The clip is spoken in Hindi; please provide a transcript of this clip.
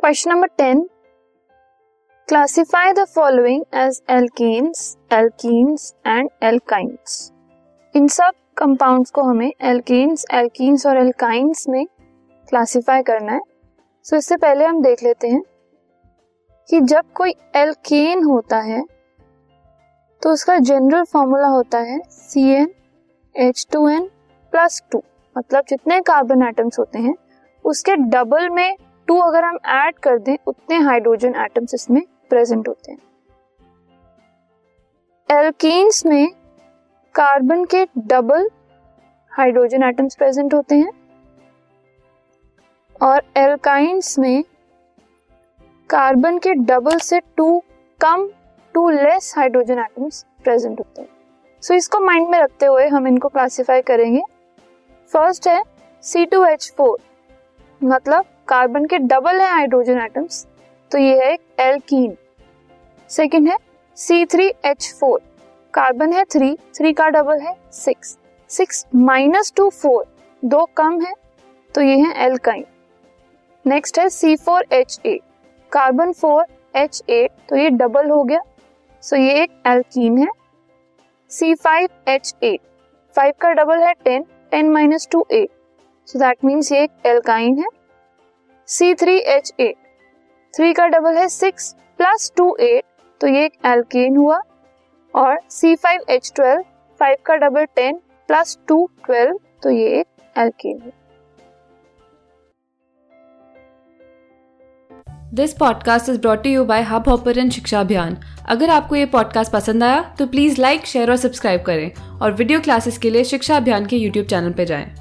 Question number ten classify the following as alkenes alkenes and alkynes इन सब कंपाउंड्स को हमें एल्कीन्स एल्कीन्स और एल्काइंस में क्लासिफाई करना है। सो so, इससे पहले हम देख लेते हैं कि जब कोई एल्केन होता है तो उसका जनरल फॉर्मूला होता है C N H two N plus two मतलब जितने कार्बन एटम्स होते हैं उसके डबल में टू अगर हम ऐड कर दें उतने हाइड्रोजन एटम्स इसमें प्रेजेंट होते हैं। एल्कीन्स में कार्बन के डबल हाइड्रोजन एटम्स प्रेजेंट होते हैं और एल्काइंस में कार्बन के डबल से टू कम two less hydrogen atoms present होते हैं। सो so, इसको माइंड में रखते हुए हम इनको क्लासिफाई करेंगे। फ़र्स्ट है C2H4 मतलब कार्बन के डबल है हाइड्रोजन एटम्स तो ये है एक एल्कीन सेकेंड है C3H4 कार्बन है थ्री थ्री का डबल है six six minus two four दो कम है तो ये है एल्काइन नेक्स्ट है C4H8 carbon four H eight तो ये डबल हो गया। सो ये एक एल्कीन है। C5H8 फाइव का डबल है ten ten minus two eight so that means ये एक एल्काइन है। C3H8 three H eight three का डबल है सिक्स प्लस टू एट तो ये एक एल्केन हुआ। और C5H12 five H twelve five का double ten plus two twelve तो ये एक एल्केन है। This podcast is brought you by Hub Hopper Shiksha Abhiyan अगर आपको ये पॉडकास्ट पसंद आया तो प्लीज़ लाइक शेयर और सब्सक्राइब करें। और वीडियो क्लासेस के लिए शिक्षा अभियान के यूट्यूब चैनल पर जाएँ।